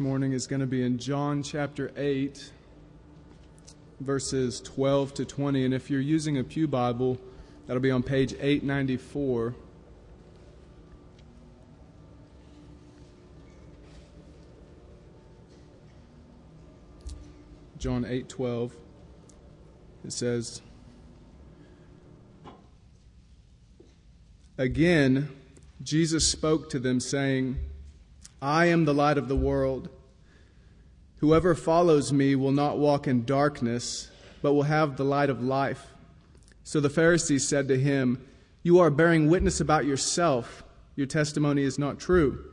morning is going to be in John chapter 8, verses 12 to 20. And if you're using a Pew Bible, that'll be on page 894. John 8:12 it says Again Jesus spoke to them saying I am the light of the world. Whoever follows me will not walk in darkness, but will have the light of life. So the Pharisees said to him, You are bearing witness about yourself. Your testimony is not true.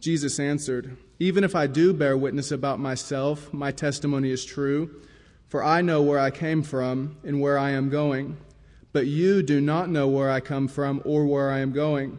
Jesus answered, Even if I do bear witness about myself, my testimony is true, for I know where I came from and where I am going. But you do not know where I come from or where I am going.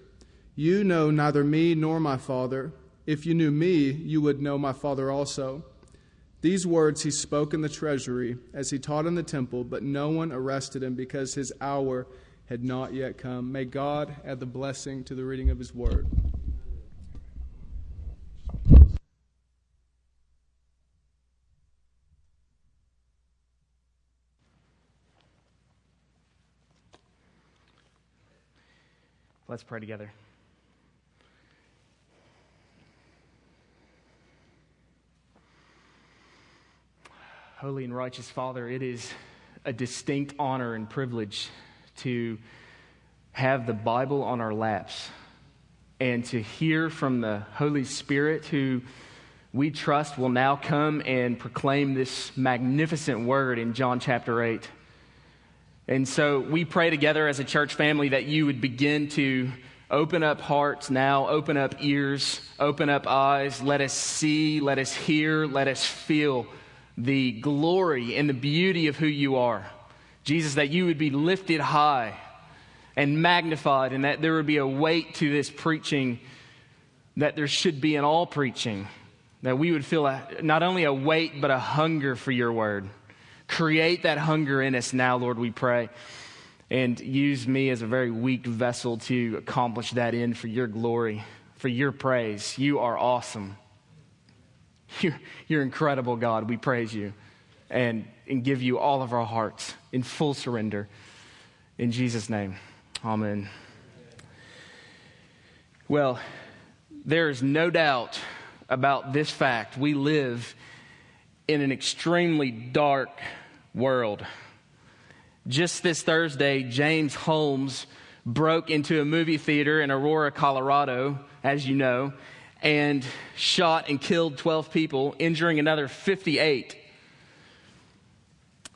you know neither me nor my Father. If you knew me, you would know my Father also. These words he spoke in the treasury as he taught in the temple, but no one arrested him because his hour had not yet come. May God add the blessing to the reading of his word. Let's pray together. Holy and righteous Father, it is a distinct honor and privilege to have the Bible on our laps and to hear from the Holy Spirit, who we trust will now come and proclaim this magnificent word in John chapter 8. And so we pray together as a church family that you would begin to open up hearts now, open up ears, open up eyes. Let us see, let us hear, let us feel the glory and the beauty of who you are. Jesus, that you would be lifted high and magnified, and that there would be a weight to this preaching that there should be in all preaching. That we would feel a, not only a weight, but a hunger for your word. Create that hunger in us now, Lord, we pray. And use me as a very weak vessel to accomplish that end for your glory, for your praise. You are awesome. You're, you're incredible, God. We praise you and, and give you all of our hearts in full surrender. In Jesus' name, amen. Well, there is no doubt about this fact. We live in an extremely dark world. Just this Thursday, James Holmes broke into a movie theater in Aurora, Colorado, as you know, and shot and killed 12 people, injuring another 58.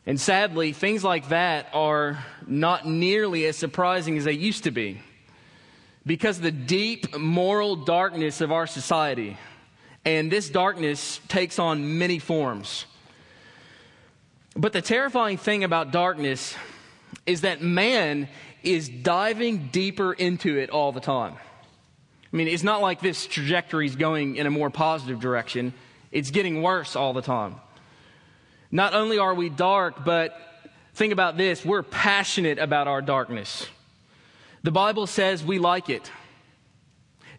And sadly, things like that are not nearly as surprising as they used to be because of the deep moral darkness of our society. And this darkness takes on many forms. But the terrifying thing about darkness is that man is diving deeper into it all the time. I mean, it's not like this trajectory is going in a more positive direction, it's getting worse all the time. Not only are we dark, but think about this we're passionate about our darkness. The Bible says we like it.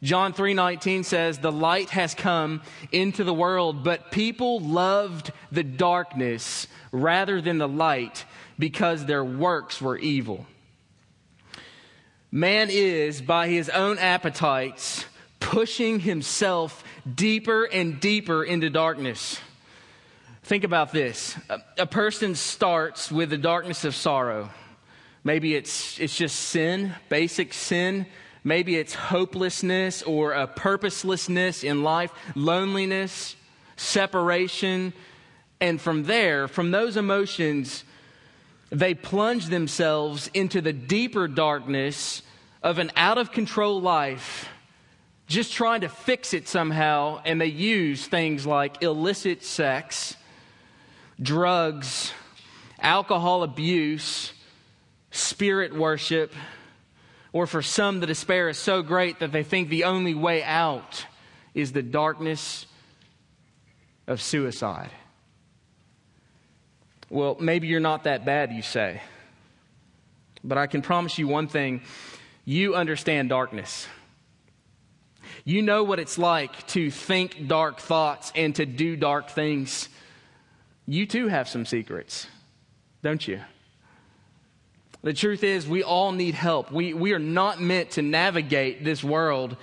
John 3:19 says the light has come into the world but people loved the darkness rather than the light because their works were evil. Man is, by his own appetites, pushing himself deeper and deeper into darkness. Think about this. A, person starts with the darkness of sorrow. Maybe it's, it's just sin, basic sin. Maybe it's hopelessness or a purposelessness in life, loneliness, separation. And from there, from those emotions, they plunge themselves into the deeper darkness of an out of control life just trying to fix it somehow, and they use things like illicit sex, drugs, alcohol abuse, spirit worship, or for some, the despair is so great that they think the only way out is the darkness of suicide. Well, maybe you're not that bad, you say. But I can promise you one thing you understand darkness. You know what it's like to think dark thoughts and to do dark things. You too have some secrets, don't you? The truth is, we all need help. We, we are not meant to navigate this world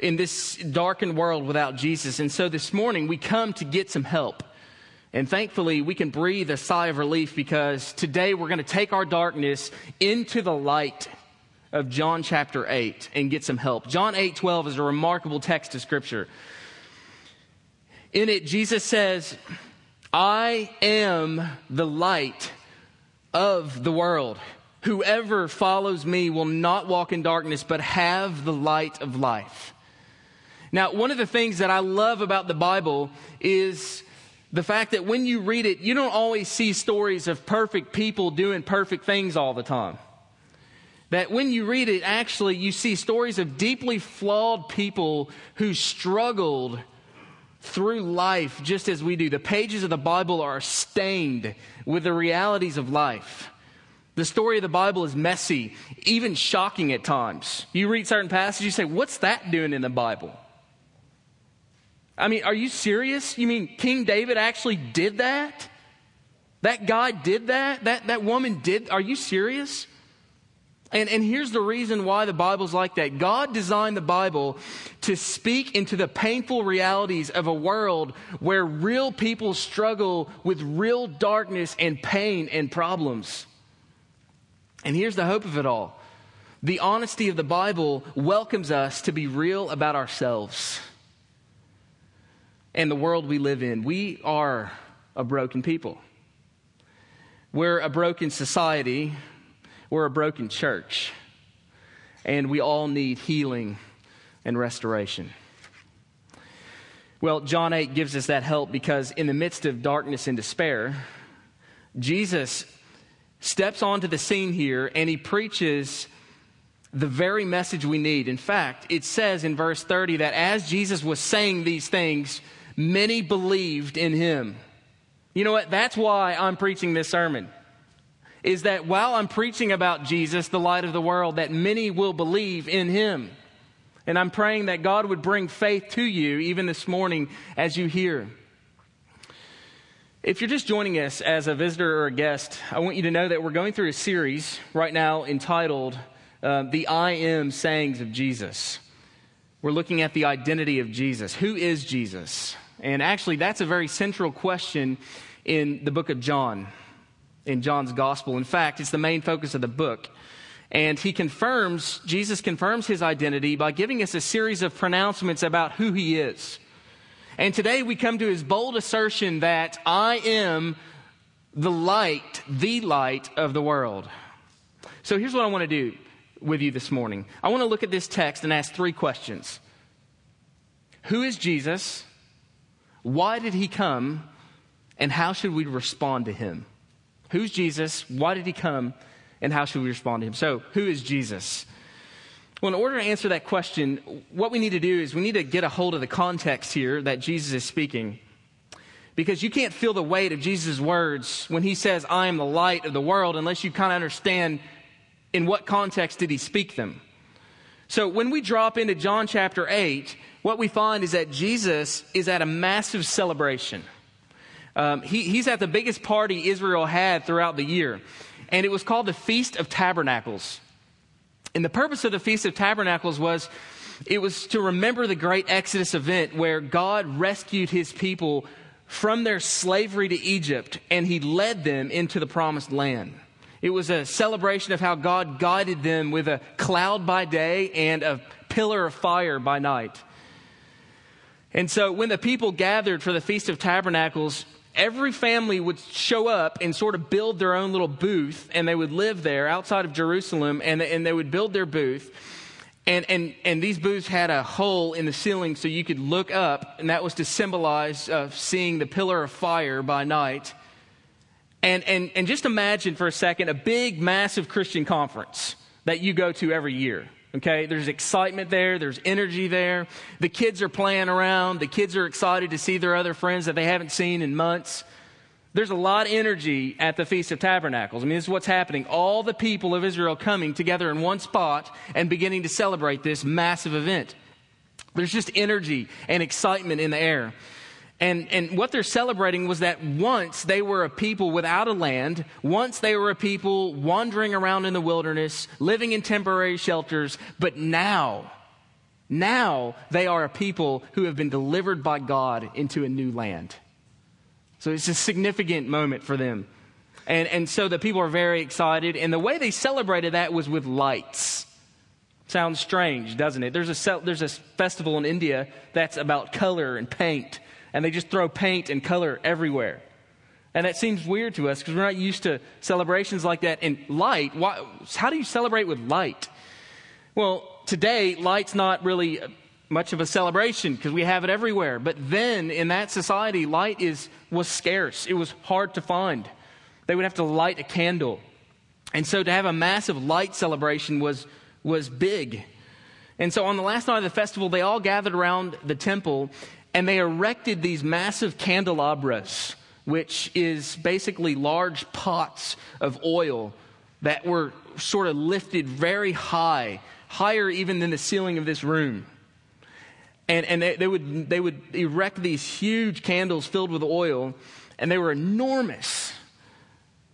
in this darkened world without Jesus. And so this morning, we come to get some help. And thankfully, we can breathe a sigh of relief because today we're going to take our darkness into the light of John chapter 8 and get some help. John 8 12 is a remarkable text of Scripture. In it, Jesus says, I am the light of the world. Whoever follows me will not walk in darkness, but have the light of life. Now, one of the things that I love about the Bible is the fact that when you read it, you don't always see stories of perfect people doing perfect things all the time. That when you read it, actually, you see stories of deeply flawed people who struggled through life just as we do. The pages of the Bible are stained with the realities of life. The story of the Bible is messy, even shocking at times. You read certain passages, you say, What's that doing in the Bible? I mean, are you serious? You mean King David actually did that? That guy did that? That, that woman did? Are you serious? And, and here's the reason why the Bible's like that. God designed the Bible to speak into the painful realities of a world where real people struggle with real darkness and pain and problems. And here's the hope of it all the honesty of the Bible welcomes us to be real about ourselves and the world we live in. We are a broken people. We're a broken society. We're a broken church. And we all need healing and restoration. Well, John 8 gives us that help because in the midst of darkness and despair, Jesus steps onto the scene here and he preaches the very message we need. In fact, it says in verse 30 that as Jesus was saying these things, many believed in him. You know what? That's why I'm preaching this sermon. Is that while I'm preaching about Jesus, the light of the world, that many will believe in him. And I'm praying that God would bring faith to you even this morning as you hear. If you're just joining us as a visitor or a guest, I want you to know that we're going through a series right now entitled uh, The I Am Sayings of Jesus. We're looking at the identity of Jesus. Who is Jesus? And actually, that's a very central question in the book of John, in John's gospel. In fact, it's the main focus of the book. And he confirms, Jesus confirms his identity by giving us a series of pronouncements about who he is. And today we come to his bold assertion that I am the light, the light of the world. So here's what I want to do with you this morning. I want to look at this text and ask three questions Who is Jesus? Why did he come? And how should we respond to him? Who's Jesus? Why did he come? And how should we respond to him? So, who is Jesus? Well, in order to answer that question, what we need to do is we need to get a hold of the context here that Jesus is speaking. Because you can't feel the weight of Jesus' words when he says, I am the light of the world, unless you kind of understand in what context did he speak them. So when we drop into John chapter 8, what we find is that Jesus is at a massive celebration. Um, he, he's at the biggest party Israel had throughout the year, and it was called the Feast of Tabernacles. And the purpose of the Feast of Tabernacles was it was to remember the great Exodus event where God rescued his people from their slavery to Egypt and he led them into the promised land. It was a celebration of how God guided them with a cloud by day and a pillar of fire by night. And so when the people gathered for the Feast of Tabernacles, every family would show up and sort of build their own little booth, and they would live there outside of Jerusalem, and, and they would build their booth. And, and, and these booths had a hole in the ceiling so you could look up, and that was to symbolize uh, seeing the pillar of fire by night. And, and, and just imagine for a second a big, massive Christian conference that you go to every year. Okay, there's excitement there, there's energy there. The kids are playing around, the kids are excited to see their other friends that they haven't seen in months. There's a lot of energy at the Feast of Tabernacles. I mean, this is what's happening. All the people of Israel coming together in one spot and beginning to celebrate this massive event. There's just energy and excitement in the air. And, and what they're celebrating was that once they were a people without a land, once they were a people wandering around in the wilderness, living in temporary shelters, but now, now they are a people who have been delivered by God into a new land. So it's a significant moment for them. And, and so the people are very excited. And the way they celebrated that was with lights. Sounds strange, doesn't it? There's a, there's a festival in India that's about color and paint. And they just throw paint and color everywhere. And that seems weird to us because we're not used to celebrations like that. And light, why, how do you celebrate with light? Well, today, light's not really uh, much of a celebration because we have it everywhere. But then in that society, light is, was scarce, it was hard to find. They would have to light a candle. And so to have a massive light celebration was, was big. And so on the last night of the festival, they all gathered around the temple and they erected these massive candelabras, which is basically large pots of oil that were sort of lifted very high, higher even than the ceiling of this room. And, and they, they, would, they would erect these huge candles filled with oil, and they were enormous.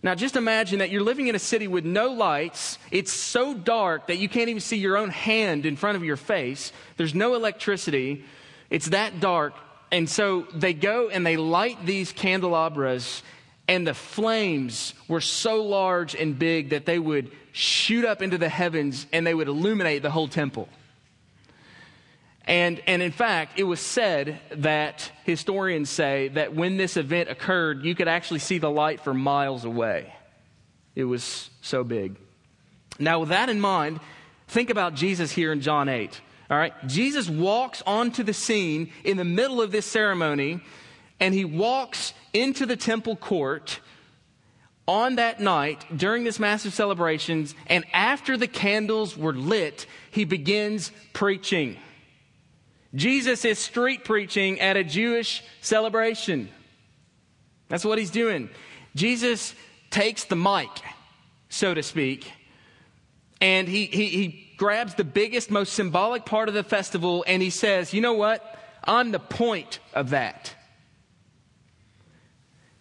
Now, just imagine that you're living in a city with no lights. It's so dark that you can't even see your own hand in front of your face. There's no electricity. It's that dark. And so they go and they light these candelabras, and the flames were so large and big that they would shoot up into the heavens and they would illuminate the whole temple. And, and in fact, it was said that historians say that when this event occurred, you could actually see the light for miles away. It was so big. Now, with that in mind, think about Jesus here in John 8. All right? Jesus walks onto the scene in the middle of this ceremony, and he walks into the temple court on that night during this massive celebrations, and after the candles were lit, he begins preaching. Jesus is street preaching at a Jewish celebration. That's what he's doing. Jesus takes the mic, so to speak, and he, he, he grabs the biggest, most symbolic part of the festival and he says, You know what? I'm the point of that.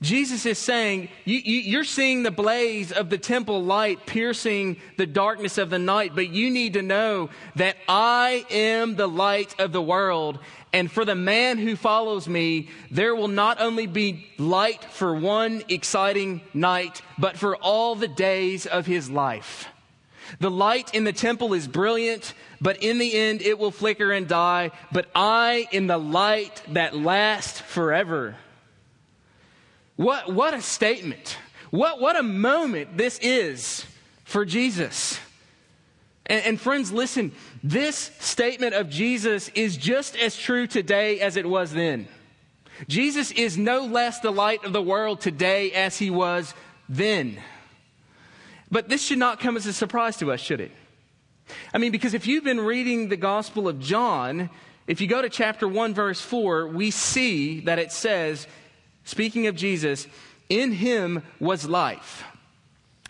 Jesus is saying, you, are seeing the blaze of the temple light piercing the darkness of the night, but you need to know that I am the light of the world. And for the man who follows me, there will not only be light for one exciting night, but for all the days of his life. The light in the temple is brilliant, but in the end it will flicker and die. But I am the light that lasts forever. What, what a statement. What, what a moment this is for Jesus. And, and, friends, listen, this statement of Jesus is just as true today as it was then. Jesus is no less the light of the world today as he was then. But this should not come as a surprise to us, should it? I mean, because if you've been reading the Gospel of John, if you go to chapter 1, verse 4, we see that it says, Speaking of Jesus, in him was life,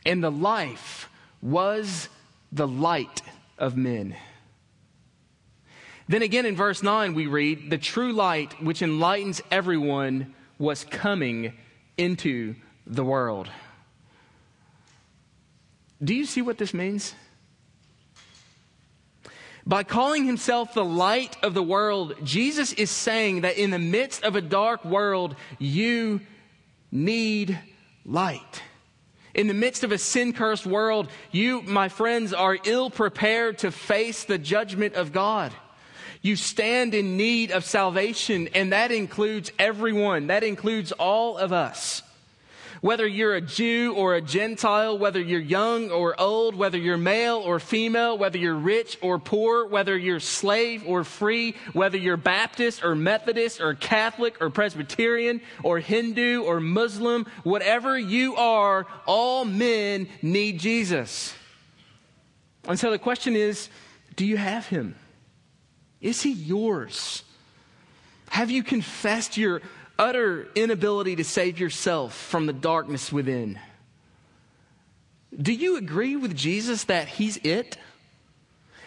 and the life was the light of men. Then again in verse 9, we read, The true light which enlightens everyone was coming into the world. Do you see what this means? By calling himself the light of the world, Jesus is saying that in the midst of a dark world, you need light. In the midst of a sin cursed world, you, my friends, are ill prepared to face the judgment of God. You stand in need of salvation, and that includes everyone. That includes all of us. Whether you're a Jew or a Gentile, whether you're young or old, whether you're male or female, whether you're rich or poor, whether you're slave or free, whether you're Baptist or Methodist or Catholic or Presbyterian or Hindu or Muslim, whatever you are, all men need Jesus. And so the question is do you have him? Is he yours? Have you confessed your utter inability to save yourself from the darkness within. Do you agree with Jesus that He's it?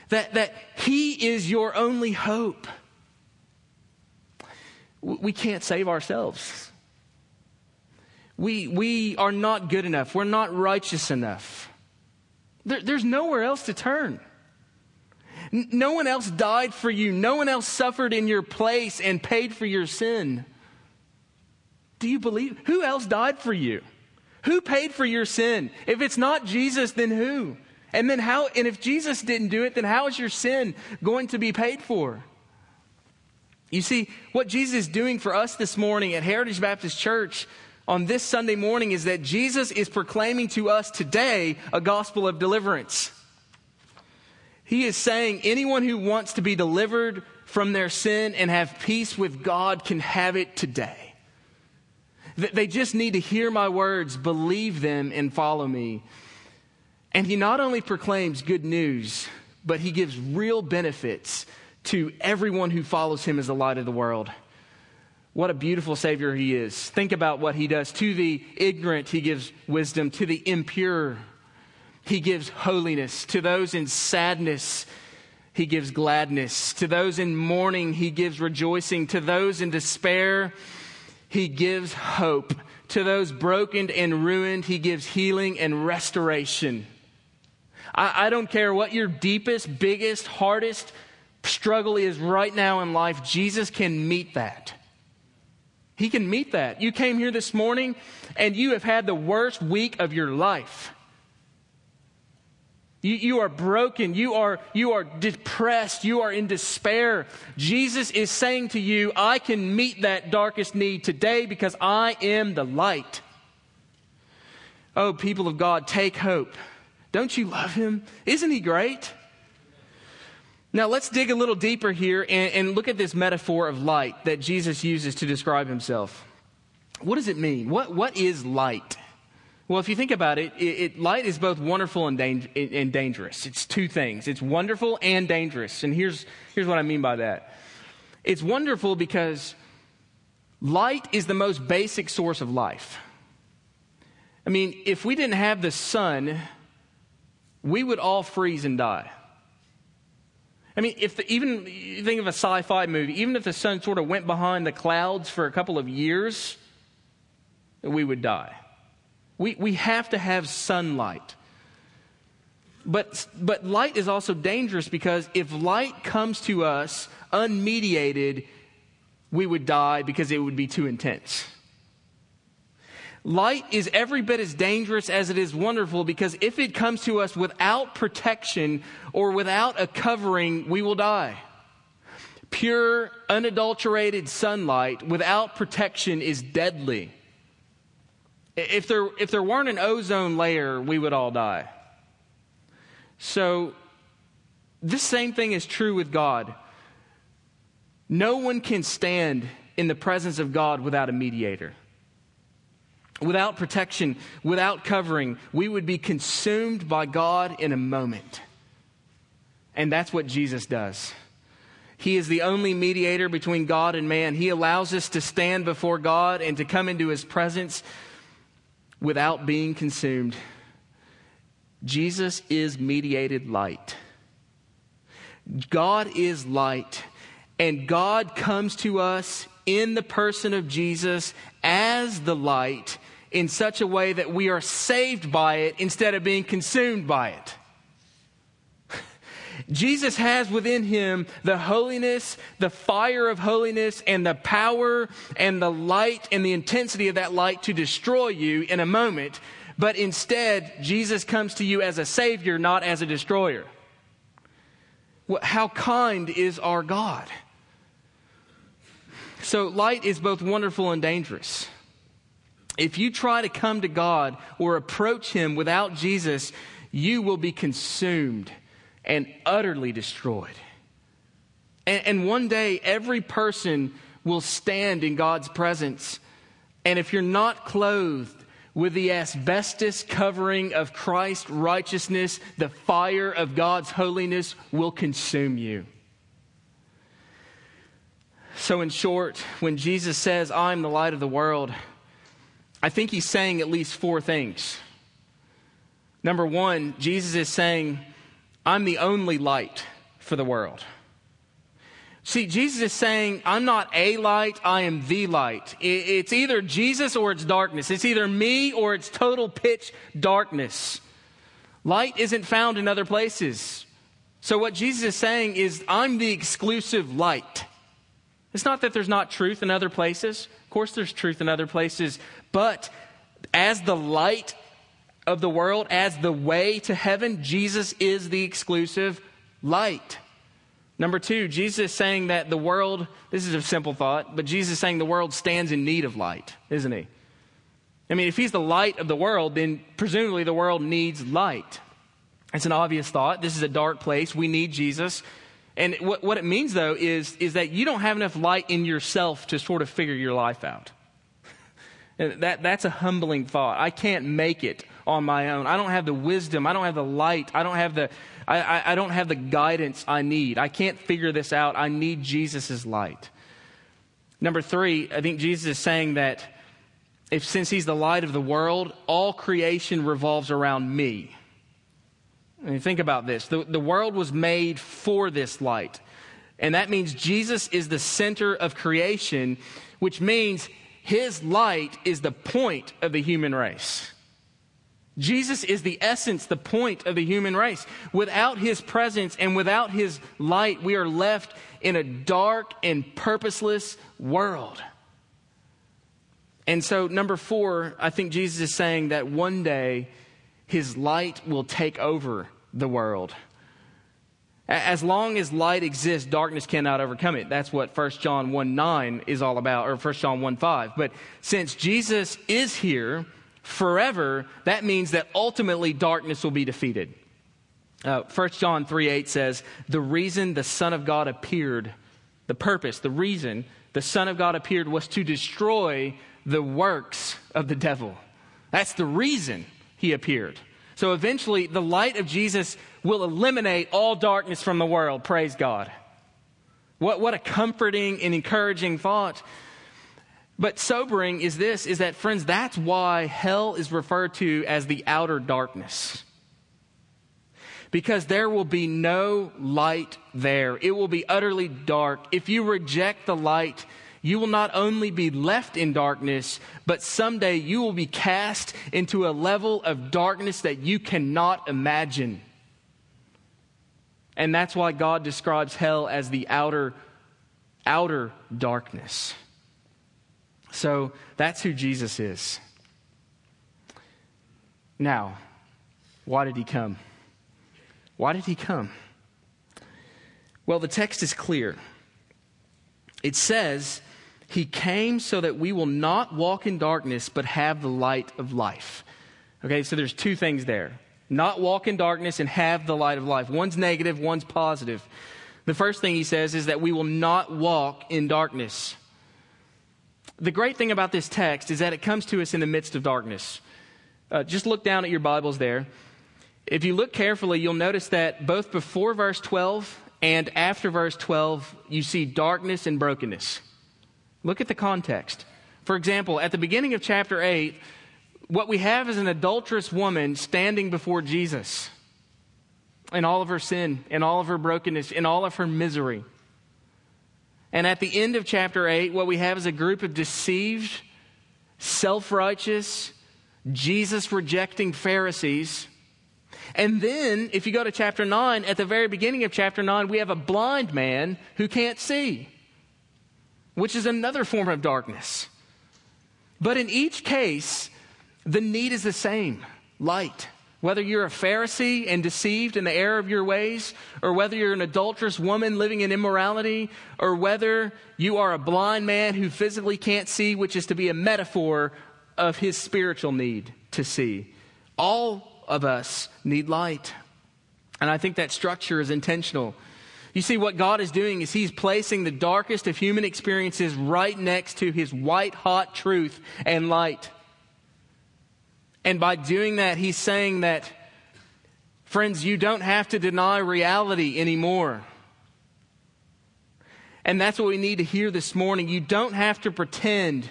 That, that He is your only hope? We can't save ourselves. We, we are not good enough. We're not righteous enough. There, there's nowhere else to turn. No one else died for you. No one else suffered in your place and paid for your sin. Do you believe? Who else died for you? Who paid for your sin? If it's not Jesus, then who? And then how, and if Jesus didn't do it, then how is your sin going to be paid for? You see, what Jesus is doing for us this morning at Heritage Baptist Church on this Sunday morning is that Jesus is proclaiming to us today a gospel of deliverance. He is saying anyone who wants to be delivered from their sin and have peace with God can have it today. They just need to hear my words, believe them, and follow me. And he not only proclaims good news, but he gives real benefits to everyone who follows him as the light of the world. What a beautiful Savior he is. Think about what he does. To the ignorant, he gives wisdom. To the impure, he gives holiness. To those in sadness, he gives gladness. To those in mourning, he gives rejoicing. To those in despair, he gives hope. To those broken and ruined, He gives healing and restoration. I, I don't care what your deepest, biggest, hardest struggle is right now in life, Jesus can meet that. He can meet that. You came here this morning and you have had the worst week of your life. You, you, are broken. You are, you are depressed. You are in despair. Jesus is saying to you, I can meet that darkest need today because I am the light. Oh, people of God, take hope. Don't you love him? Isn't he great? Now, let's dig a little deeper here and, and look at this metaphor of light that Jesus uses to describe himself. What does it mean? What, what is light? Well, if you think about it, it, it light is both wonderful and, dang, and dangerous. It's two things. It's wonderful and dangerous. And here's, here's what I mean by that. It's wonderful because light is the most basic source of life. I mean, if we didn't have the sun, we would all freeze and die. I mean, if the, even think of a sci-fi movie, even if the sun sort of went behind the clouds for a couple of years, we would die. We, we have to have sunlight. But, but light is also dangerous because if light comes to us unmediated, we would die because it would be too intense. Light is every bit as dangerous as it is wonderful because if it comes to us without protection or without a covering, we will die. Pure, unadulterated sunlight without protection is deadly. If there, if there weren't an ozone layer, we would all die. So, this same thing is true with God. No one can stand in the presence of God without a mediator. Without protection, without covering, we would be consumed by God in a moment. And that's what Jesus does. He is the only mediator between God and man. He allows us to stand before God and to come into his presence without being consumed. Jesus is mediated light. God is light, and God comes to us in the person of Jesus as the light in such a way that we are saved by it instead of being consumed by it. Jesus has within him the holiness, the fire of holiness, and the power and the light and the intensity of that light to destroy you in a moment. But instead, Jesus comes to you as a Savior, not as a destroyer. How kind is our God? So, light is both wonderful and dangerous. If you try to come to God or approach Him without Jesus, you will be consumed and utterly destroyed. And, and, one day, every person will stand in God's presence. And if you're not clothed with the asbestos covering of Christ's righteousness, the fire of God's holiness will consume you. So, in short, when Jesus says, I'm the light of the world, I think he's saying at least four things. Number one, Jesus is saying, I'm the only light for the world. See, Jesus is saying, I'm not a light, I am the light. It's either Jesus or it's darkness. It's either me or it's total pitch darkness. Light isn't found in other places. So, what Jesus is saying is, I'm the exclusive light. It's not that there's not truth in other places. Of course, there's truth in other places. But as the light of the world, as the way to heaven, Jesus is the exclusive light. Number two, Jesus is saying that the world, this is a simple thought, but Jesus is saying the world stands in need of light, isn't he? I mean, if he's the light of the world, then presumably the world needs light. It's an obvious thought. This is a dark place. We need Jesus. And what, what it means, though, is, is that you don't have enough light in yourself to sort of figure your life out. That, that's a humbling thought. I can't make it on my own. I don't have the wisdom. I don't have the light. I don't have the, I, I, I don't have the guidance I need. I can't figure this out. I need Jesus' light. Number three, I think Jesus is saying that if since he's the light of the world, all creation revolves around me. Mean, think about this. The, the world was made for this light. And that means Jesus is the center of creation, which means his light is the point of the human race. Jesus is the essence, the point of the human race. Without his presence and without his light, we are left in a dark and purposeless world. And so, number four, I think Jesus is saying that one day his light will take over the world. As long as light exists, darkness cannot overcome it. That's what 1 John 1 9 is all about, or 1 John 1 5. But since Jesus is here forever, that means that ultimately darkness will be defeated. Uh, 1 John 3 8 says, The reason the Son of God appeared, the purpose, the reason the Son of God appeared was to destroy the works of the devil. That's the reason he appeared. So eventually, the light of Jesus will eliminate all darkness from the world. Praise God. What, what a comforting and encouraging thought. But sobering is this is that, friends, that's why hell is referred to as the outer darkness. Because there will be no light there. It will be utterly dark. If you reject the light, you will not only be left in darkness, but someday you will be cast into a level of darkness that you cannot imagine. And that's why God describes hell as the outer, outer darkness. So that's who Jesus is. Now, why did he come? Why did he come? Well, the text is clear. It says he came so that we will not walk in darkness, but have the light of life. Okay, so there's two things there not walk in darkness and have the light of life. One's negative, one's positive. The first thing he says is that we will not walk in darkness. The great thing about this text is that it comes to us in the midst of darkness. Uh, just look down at your Bibles there. If you look carefully, you'll notice that both before verse 12 and after verse 12, you see darkness and brokenness. Look at the context. For example, at the beginning of chapter 8, what we have is an adulterous woman standing before Jesus in all of her sin, in all of her brokenness, in all of her misery. And at the end of chapter 8, what we have is a group of deceived, self righteous, Jesus rejecting Pharisees. And then, if you go to chapter 9, at the very beginning of chapter 9, we have a blind man who can't see which is another form of darkness. But in each case, the need is the same light. Whether you're a Pharisee and deceived in the error of your ways, or whether you're an adulterous woman living in immorality, or whether you are a blind man who physically can't see, which is to be a metaphor of his spiritual need to see. All of us need light. And I think that structure is intentional. You see, what God is doing is He's placing the darkest of human experiences right next to His white hot truth and light. And by doing that, He's saying that, friends, you don't have to deny reality anymore. And that's what we need to hear this morning. You don't have to pretend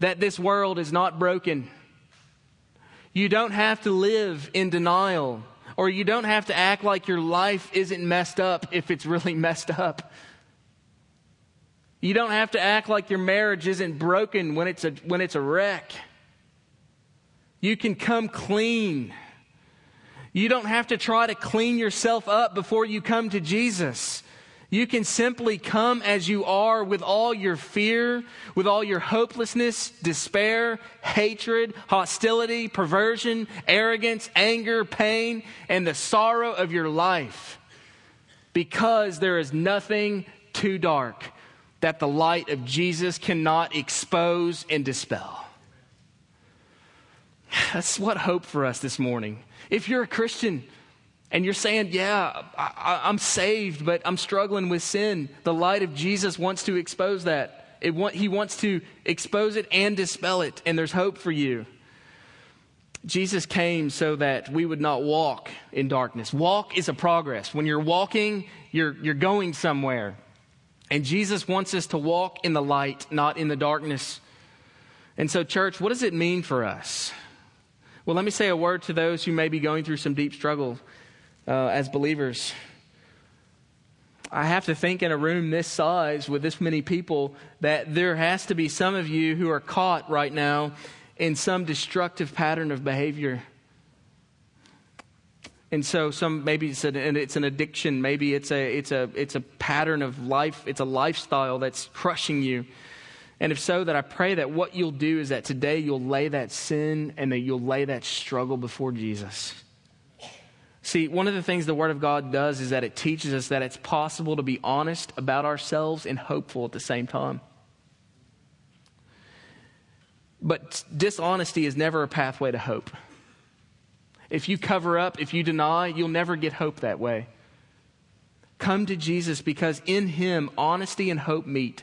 that this world is not broken. You don't have to live in denial, or you don't have to act like your life isn't messed up if it's really messed up. You don't have to act like your marriage isn't broken when it's a, when it's a wreck. You can come clean. You don't have to try to clean yourself up before you come to Jesus. You can simply come as you are with all your fear, with all your hopelessness, despair, hatred, hostility, perversion, arrogance, anger, pain, and the sorrow of your life. Because there is nothing too dark that the light of Jesus cannot expose and dispel. That's what hope for us this morning. If you're a Christian, and you're saying, Yeah, I, am saved, but I'm struggling with sin. The light of Jesus wants to expose that. Want, he wants to expose it and dispel it, and there's hope for you. Jesus came so that we would not walk in darkness. Walk is a progress. When you're walking, you're, you're going somewhere. And Jesus wants us to walk in the light, not in the darkness. And so, church, what does it mean for us? Well, let me say a word to those who may be going through some deep struggle uh, as believers. I have to think in a room this size with this many people that there has to be some of you who are caught right now in some destructive pattern of behavior. And so some maybe it's an, it's an addiction, maybe it's a it's a it's a pattern of life, it's a lifestyle that's crushing you. And if so, that I pray that what you'll do is that today you'll lay that sin and that you'll lay that struggle before Jesus. See, one of the things the Word of God does is that it teaches us that it's possible to be honest about ourselves and hopeful at the same time. But dishonesty is never a pathway to hope. If you cover up, if you deny, you'll never get hope that way. Come to Jesus because in Him, honesty and hope meet.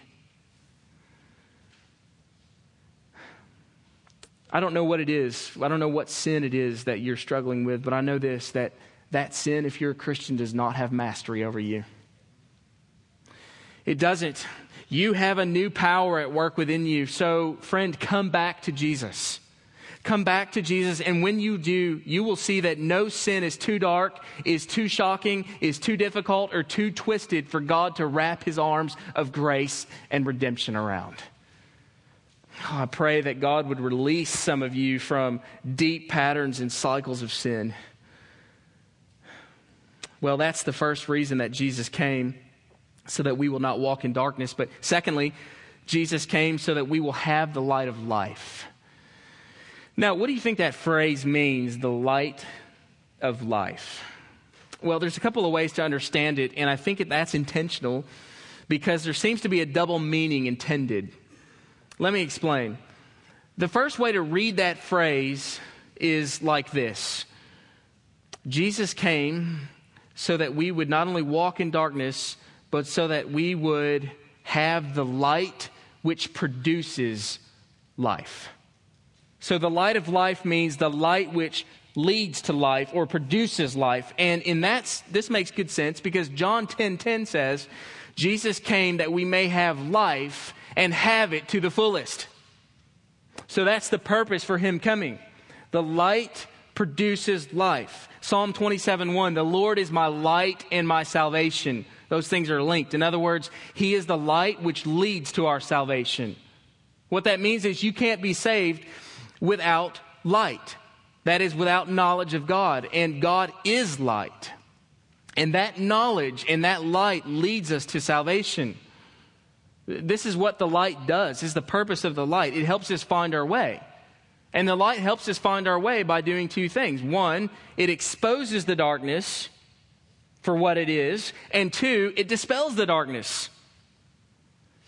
I don't know what it is. I don't know what sin it is that you're struggling with, but I know this that that sin, if you're a Christian, does not have mastery over you. It doesn't. You have a new power at work within you. So, friend, come back to Jesus. Come back to Jesus, and when you do, you will see that no sin is too dark, is too shocking, is too difficult, or too twisted for God to wrap his arms of grace and redemption around. Oh, I pray that God would release some of you from deep patterns and cycles of sin. Well, that's the first reason that Jesus came, so that we will not walk in darkness. But secondly, Jesus came so that we will have the light of life. Now, what do you think that phrase means, the light of life? Well, there's a couple of ways to understand it, and I think that's intentional because there seems to be a double meaning intended. Let me explain. The first way to read that phrase is like this Jesus came so that we would not only walk in darkness, but so that we would have the light which produces life. So the light of life means the light which leads to life or produces life. And in that, this makes good sense because John 10 10 says, Jesus came that we may have life and have it to the fullest. So that's the purpose for him coming. The light produces life. Psalm 27 1, the Lord is my light and my salvation. Those things are linked. In other words, He is the light which leads to our salvation. What that means is you can't be saved without light. That is, without knowledge of God. And God is light. And that knowledge and that light leads us to salvation. This is what the light does. This is the purpose of the light. It helps us find our way. And the light helps us find our way by doing two things. One, it exposes the darkness for what it is, and two, it dispels the darkness.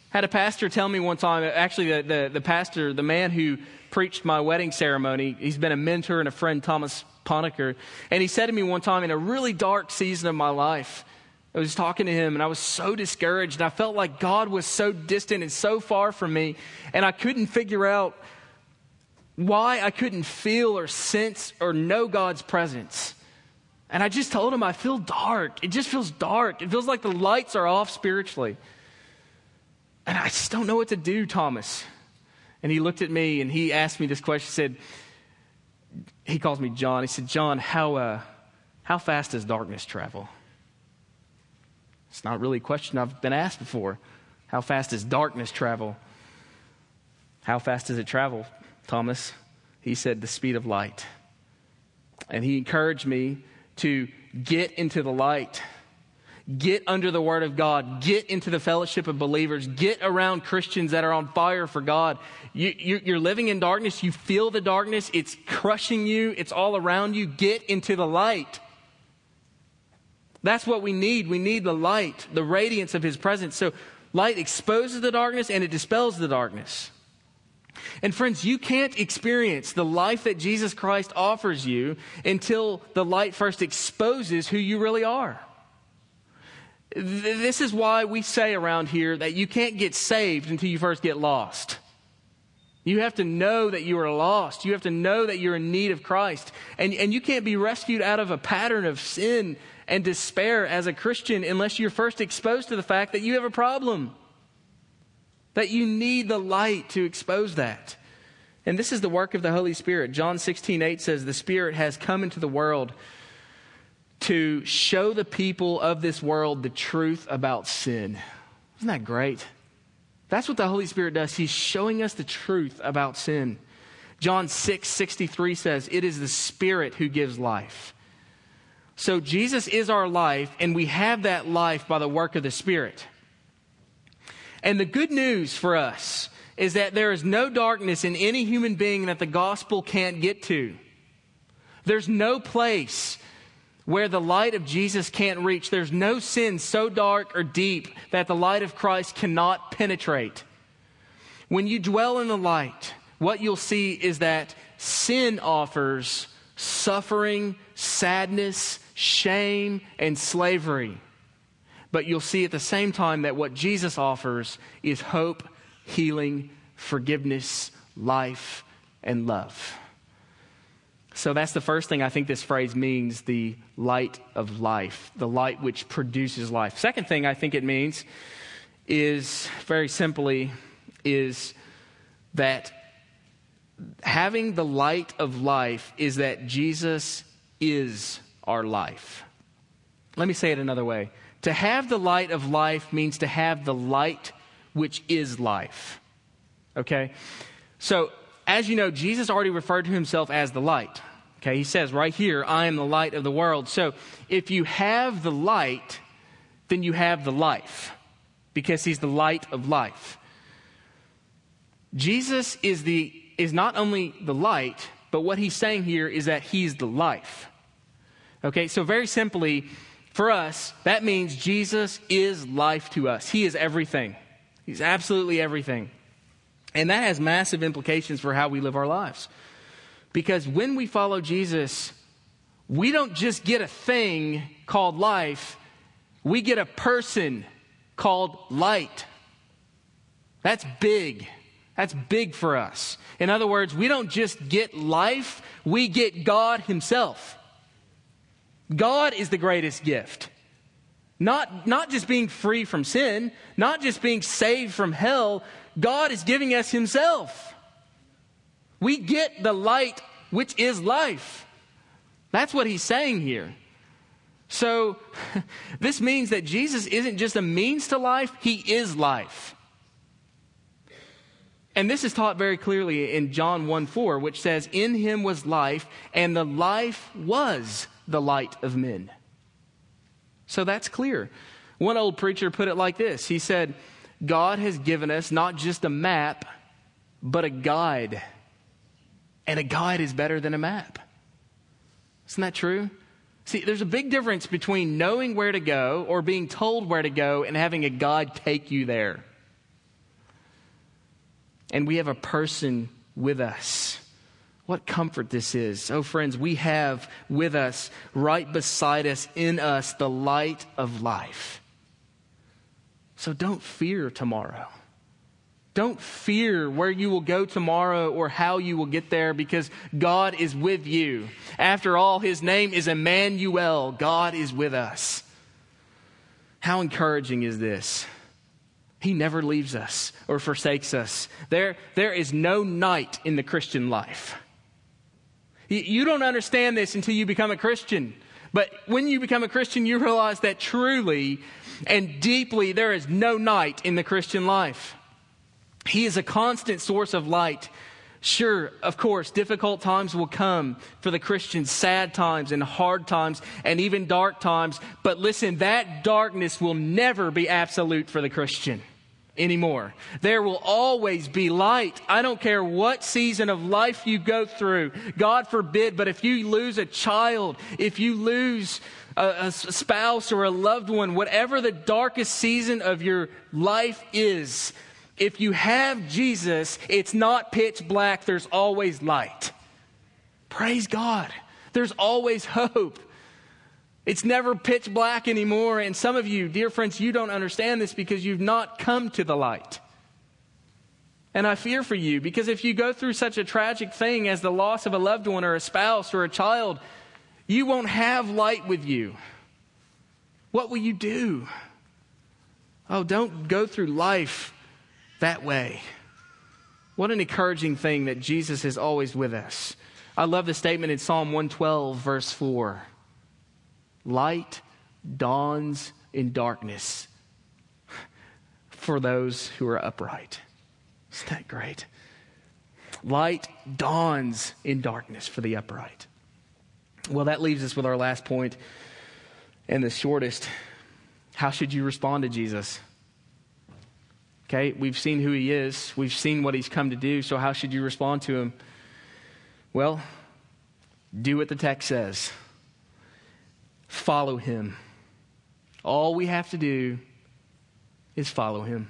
Had a pastor tell me one time, actually, the, the, the pastor, the man who preached my wedding ceremony, he's been a mentor and a friend, Thomas Ponecker. And he said to me one time in a really dark season of my life, I was talking to him and I was so discouraged. I felt like God was so distant and so far from me. And I couldn't figure out why I couldn't feel or sense or know God's presence. And I just told him, I feel dark. It just feels dark. It feels like the lights are off spiritually. And I just don't know what to do, Thomas. And he looked at me and he asked me this question. He said, he calls me John. He said, John, how, uh, how fast does darkness travel? It's not really a question I've been asked before. How fast does darkness travel? How fast does it travel, Thomas? He said, the speed of light. And he encouraged me to get into the light. Get under the Word of God. Get into the fellowship of believers. Get around Christians that are on fire for God. You, are living in darkness. You feel the darkness. It's crushing you. It's all around you. Get into the light. That's what we need. We need the light, the radiance of His presence. So, light exposes the darkness and it dispels the darkness. And friends, you can't experience the life that Jesus Christ offers you until the light first exposes who you really are. This is why we say around here that you can't get saved until you first get lost. You have to know that you are lost. You have to know that you're in need of Christ. And, and you can't be rescued out of a pattern of sin and despair as a Christian unless you're first exposed to the fact that you have a problem. That you need the light to expose that. And this is the work of the Holy Spirit. John 16, 8 says, The Spirit has come into the world to show the people of this world the truth about sin. Isn't that great? That's what the Holy Spirit does. He's showing us the truth about sin. John 6 63 says, It is the Spirit who gives life. So Jesus is our life, and we have that life by the work of the Spirit. And the good news for us is that there is no darkness in any human being that the gospel can't get to. There's no place where the light of Jesus can't reach. There's no sin so dark or deep that the light of Christ cannot penetrate. When you dwell in the light, what you'll see is that sin offers suffering, sadness, shame, and slavery. But you'll see at the same time that what Jesus offers is hope, healing, forgiveness, life, and love. So that's the first thing I think this phrase means the light of life, the light which produces life. Second thing I think it means is very simply is that having the light of life is that Jesus is our life. Let me say it another way. To have the light of life means to have the light which is life. Okay? So as you know, Jesus already referred to himself as the light. Okay, he says right here, I am the light of the world. So if you have the light, then you have the life because he's the light of life. Jesus is the is not only the light, but what he's saying here is that he's the life. Okay, so very simply, for us, that means Jesus is life to us. He is everything. He's absolutely everything. And that has massive implications for how we live our lives. Because when we follow Jesus, we don't just get a thing called life, we get a person called light. That's big. That's big for us. In other words, we don't just get life, we get God Himself. God is the greatest gift. Not, not just being free from sin, not just being saved from hell, God is giving us Himself. We get the light which is life. That's what He's saying here. So, this means that Jesus isn't just a means to life, He is life. And this is taught very clearly in John 1 4, which says, In Him was life, and the life was the light of men. So that's clear. One old preacher put it like this He said, God has given us not just a map, but a guide. And a guide is better than a map. Isn't that true? See, there's a big difference between knowing where to go or being told where to go and having a guide take you there. and we have a person with us. What comfort this is. Oh, friends, we have with us, right beside us, in us, the light of life. So don't fear tomorrow. Don't fear where you will go tomorrow or how you will get there because God is with you. After all, his name is Emmanuel. God is with us. How encouraging is this? He never leaves us or forsakes us. There, there is no night in the Christian life. You don't understand this until you become a Christian. But when you become a Christian, you realize that truly and deeply there is no night in the Christian life. He is a constant source of light. Sure, of course, difficult times will come for the Christians, sad times and hard times and even dark times. But listen, that darkness will never be absolute for the Christian anymore. There will always be light. I don't care what season of life you go through. God forbid, but if you lose a child, if you lose a, a, spouse or a loved one, whatever the darkest season of your life is, if you have Jesus, it's not pitch black, there's always light. Praise God. There's always hope. It's never pitch black anymore. And some of you, dear friends, you don't understand this because you've not come to the light. And I fear for you because if you go through such a tragic thing as the loss of a loved one or a spouse or a child, you won't have light with you. What will you do? Oh, don't go through life that way. What an encouraging thing that Jesus is always with us. I love the statement in Psalm 112, verse 4 Light dawns in darkness for those who are upright. Isn't that great? Light dawns in darkness for the upright. Well, that leaves us with our last point and the shortest. How should you respond to Jesus? Okay, we've seen who he is, we've seen what he's come to do, so how should you respond to him? Well, do what the text says follow him. All we have to do is follow him.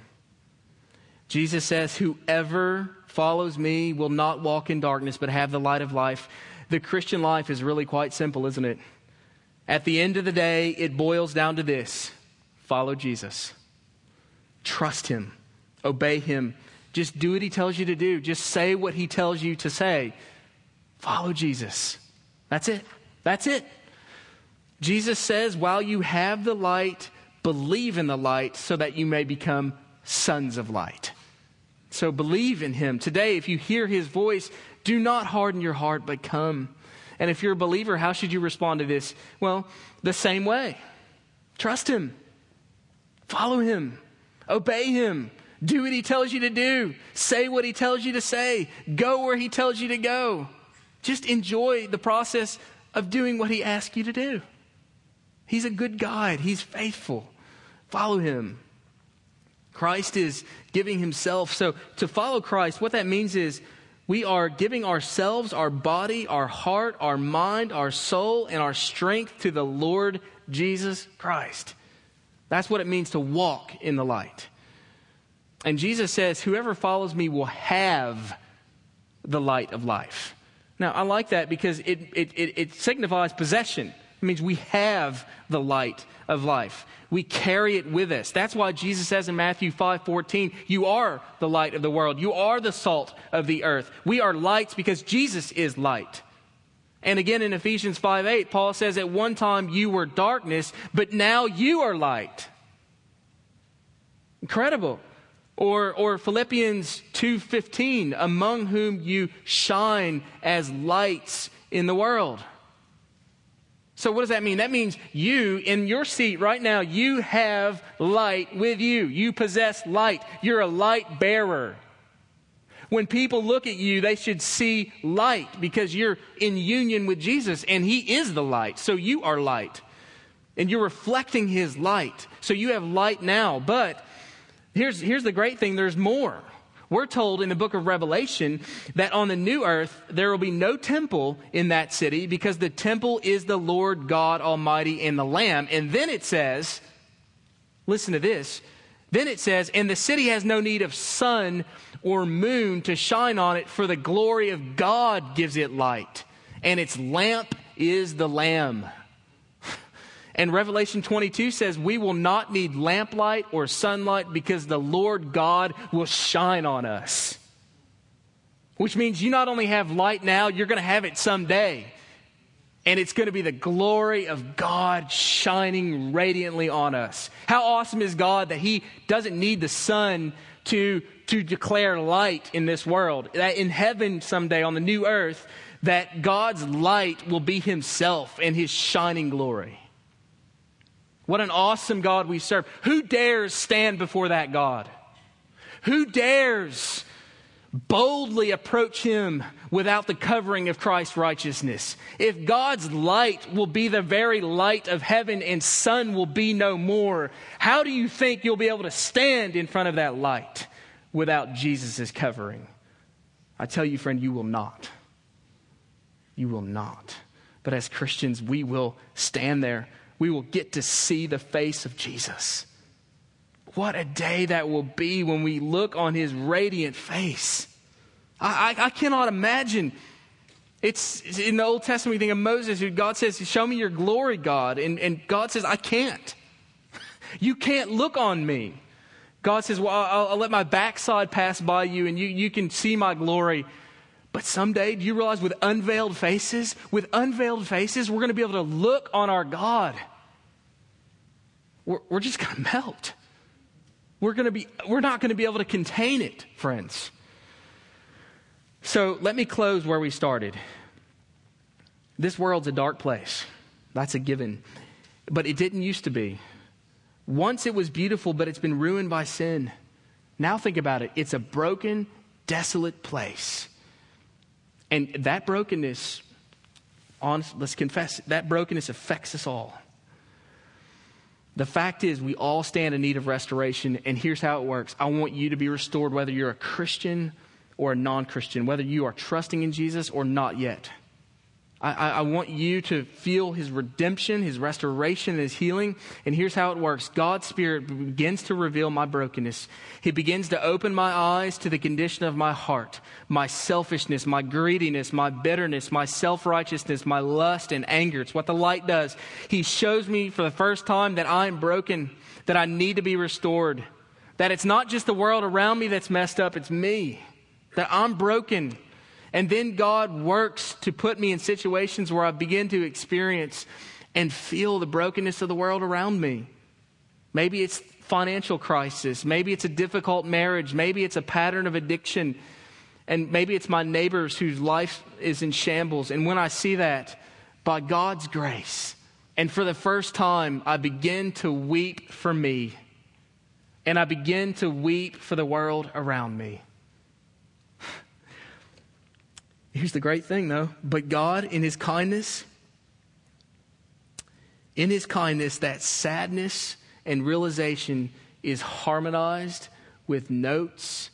Jesus says, Whoever follows me will not walk in darkness, but have the light of life. The Christian life is really quite simple, isn't it? At the end of the day, it boils down to this follow Jesus, trust him obey him. Just do what he tells you to do. Just say what he tells you to say. Follow Jesus. That's it. That's it. Jesus says, while you have the light, believe in the light so that you may become sons of light. So believe in him. Today, if you hear his voice, do not harden your heart, but come. And if you're a believer, how should you respond to this? Well, the same way. Trust him. Follow him. Obey him. Do what he tells you to do. Say what he tells you to say. Go where he tells you to go. Just enjoy the process of doing what he asks you to do. He's a good guide, he's faithful. Follow him. Christ is giving himself. So to follow Christ, what that means is we are giving ourselves, our body, our heart, our mind, our soul, and our strength to the Lord Jesus Christ. That's what it means to walk in the light. And Jesus says, Whoever follows me will have the light of life. Now, I like that because it, it, it, it, signifies possession. It means we have the light of life. We carry it with us. That's why Jesus says in Matthew 5 14, You are the light of the world. You are the salt of the earth. We are lights because Jesus is light. And again in Ephesians 5 8, Paul says, At one time you were darkness, but now you are light. Incredible. Or, or Philippians 2.15, among whom you shine as lights in the world. So what does that mean? That means you, in your seat right now, you have light with you. You possess light. You're a light bearer. When people look at you, they should see light because you're in union with Jesus and He is the light. So you are light. And you're reflecting His light. So you have light now. But Here's, here's the great thing there's more. We're told in the book of Revelation that on the new earth there will be no temple in that city because the temple is the Lord God Almighty and the Lamb. And then it says, listen to this. Then it says, and the city has no need of sun or moon to shine on it, for the glory of God gives it light, and its lamp is the Lamb. And Revelation 22 says, We will not need lamplight or sunlight because the Lord God will shine on us. Which means you not only have light now, you're going to have it someday. And it's going to be the glory of God shining radiantly on us. How awesome is God that He doesn't need the sun to, to declare light in this world? That in heaven someday on the new earth, that God's light will be Himself and His shining glory. What an awesome God we serve. Who dares stand before that God? Who dares boldly approach him without the covering of Christ's righteousness? If God's light will be the very light of heaven and sun will be no more, how do you think you'll be able to stand in front of that light without Jesus' covering? I tell you, friend, you will not. You will not. But as Christians, we will stand there we will get to see the face of Jesus. What a day that will be when we look on his radiant face. I, I, I cannot imagine. It's in the Old Testament, we think of Moses, who God says, Show me your glory, God. And, and God says, I can't. You can't look on me. God says, Well, I'll, I'll let my backside pass by you, and you, you can see my glory. But someday, do you realize with unveiled faces, with unveiled faces, we're going to be able to look on our God. We're, we're just going to melt. We're, going to be, we're not going to be able to contain it, friends. So let me close where we started. This world's a dark place. That's a given. But it didn't used to be. Once it was beautiful, but it's been ruined by sin. Now think about it. It's a broken, desolate place. And that brokenness, honest, let's confess, that brokenness affects us all. The fact is, we all stand in need of restoration, and here's how it works. I want you to be restored whether you're a Christian or a non Christian, whether you are trusting in Jesus or not yet. I, I, want you to feel his redemption, his restoration, his healing. And here's how it works God's Spirit begins to reveal my brokenness. He begins to open my eyes to the condition of my heart, my selfishness, my greediness, my bitterness, my self righteousness, my lust and anger. It's what the light does. He shows me for the first time that I am broken, that I need to be restored, that it's not just the world around me that's messed up, it's me, that I'm broken and then God works to put me in situations where I begin to experience and feel the brokenness of the world around me. Maybe it's financial crisis. Maybe it's a difficult marriage. Maybe it's a pattern of addiction. And maybe it's my neighbors whose life is in shambles. And when I see that, by God's grace, and for the first time, I begin to weep for me. And I begin to weep for the world around me. Here's the great thing, though. But God, in His kindness, in His kindness, that sadness and realization is harmonized with notes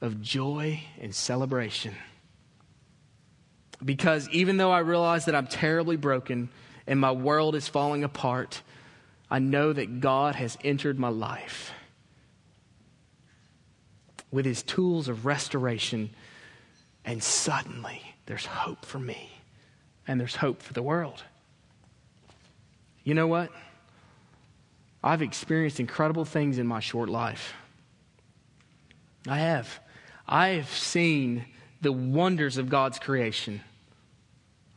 of joy and celebration. Because even though I realize that I'm terribly broken and my world is falling apart, I know that God has entered my life with his tools of restoration and suddenly, there's hope for me, and there's hope for the world. You know what? I've experienced incredible things in my short life. I have. I have seen the wonders of God's creation.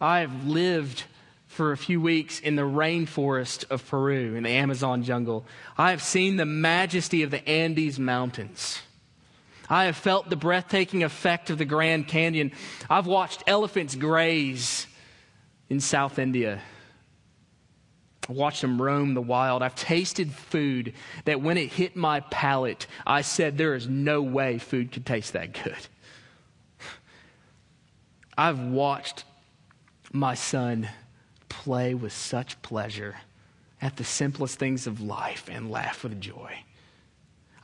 I have lived for a few weeks in the rainforest of Peru, in the Amazon jungle. I have seen the majesty of the Andes Mountains. I have felt the breathtaking effect of the Grand Canyon. I've watched elephants graze in South India. I watched them roam the wild. I've tasted food that when it hit my palate, I said, There is no way food could taste that good. I've watched my son play with such pleasure at the simplest things of life and laugh with joy.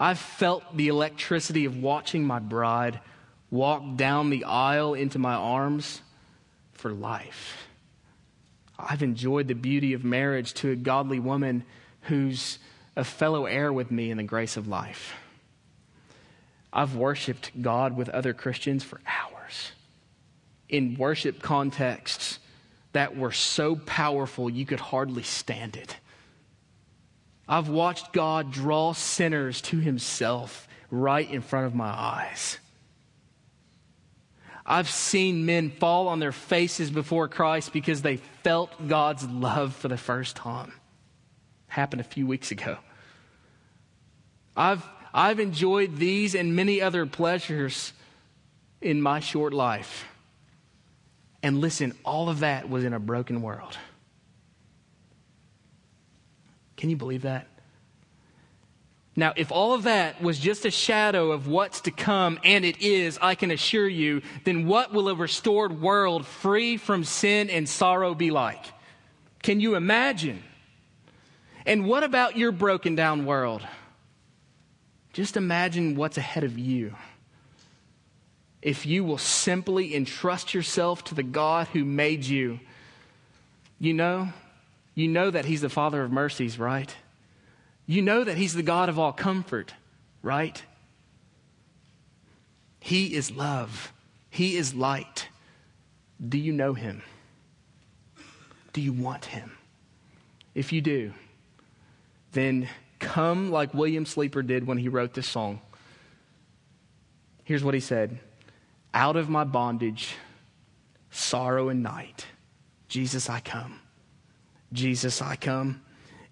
I've felt the electricity of watching my bride walk down the aisle into my arms for life. I've enjoyed the beauty of marriage to a godly woman who's a fellow heir with me in the grace of life. I've worshiped God with other Christians for hours in worship contexts that were so powerful you could hardly stand it. I've watched God draw sinners to himself right in front of my eyes. I've seen men fall on their faces before Christ because they felt God's love for the first time. Happened a few weeks ago. I've, I've enjoyed these and many other pleasures in my short life. And listen, all of that was in a broken world. Can you believe that? Now, if all of that was just a shadow of what's to come, and it is, I can assure you, then what will a restored world free from sin and sorrow be like? Can you imagine? And what about your broken down world? Just imagine what's ahead of you. If you will simply entrust yourself to the God who made you, you know, you know that He's the Father of mercies, right? You know that He's the God of all comfort, right? He is love, He is light. Do you know Him? Do you want Him? If you do, then come like William Sleeper did when he wrote this song. Here's what he said Out of my bondage, sorrow, and night, Jesus, I come. Jesus, I come.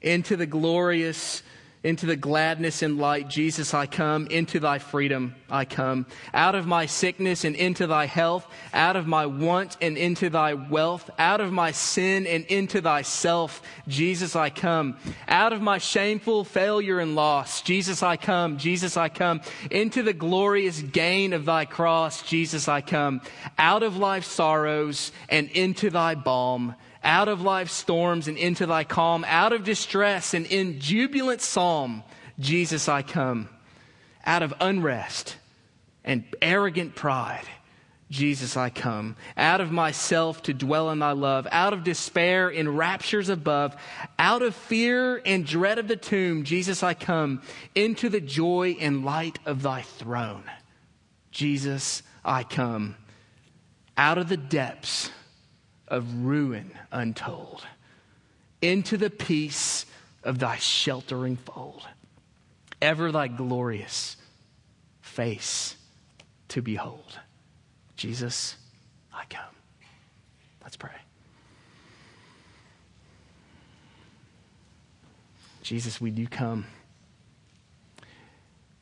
Into the glorious into the gladness and light, Jesus, I come. Into thy freedom, I come. Out of my sickness and into thy health. Out of my want and into thy wealth. Out of my sin and into thyself, Jesus, I come. Out of my shameful failure and loss, Jesus, I come. Jesus, I come. Into the glorious gain of thy cross, Jesus, I come. Out of life's sorrows and into thy balm out of life's storms and into thy calm, out of distress and in jubilant psalm, Jesus, I come. Out of unrest and arrogant pride, Jesus, I come. Out of myself to dwell in thy love, out of despair in raptures above, out of fear and dread of the tomb, Jesus, I come. Into the joy and light of thy throne, Jesus, I come. Out of the depths of ruin untold, into the peace of thy sheltering fold, ever thy glorious face to behold. Jesus, I come. Let's pray. Jesus, we do come.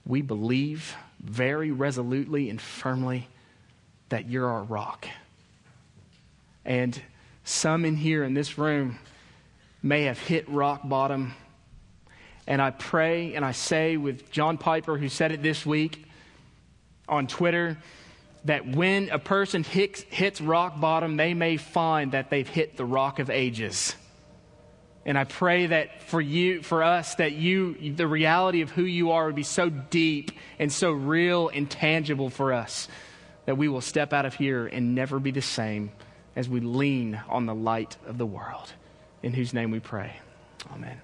We believe very resolutely and firmly that you're our rock and some in here in this room may have hit rock bottom. And I pray and I say with John Piper, who said it this week on Twitter, that when a person hits, hits rock bottom, they may find that they've hit the rock of ages. And I pray that for you, for us, that you, the reality of who you are would be so deep and so real and tangible for us that we will step out of here and never be the same as we lean on the light of the world. In whose name we pray. Amen.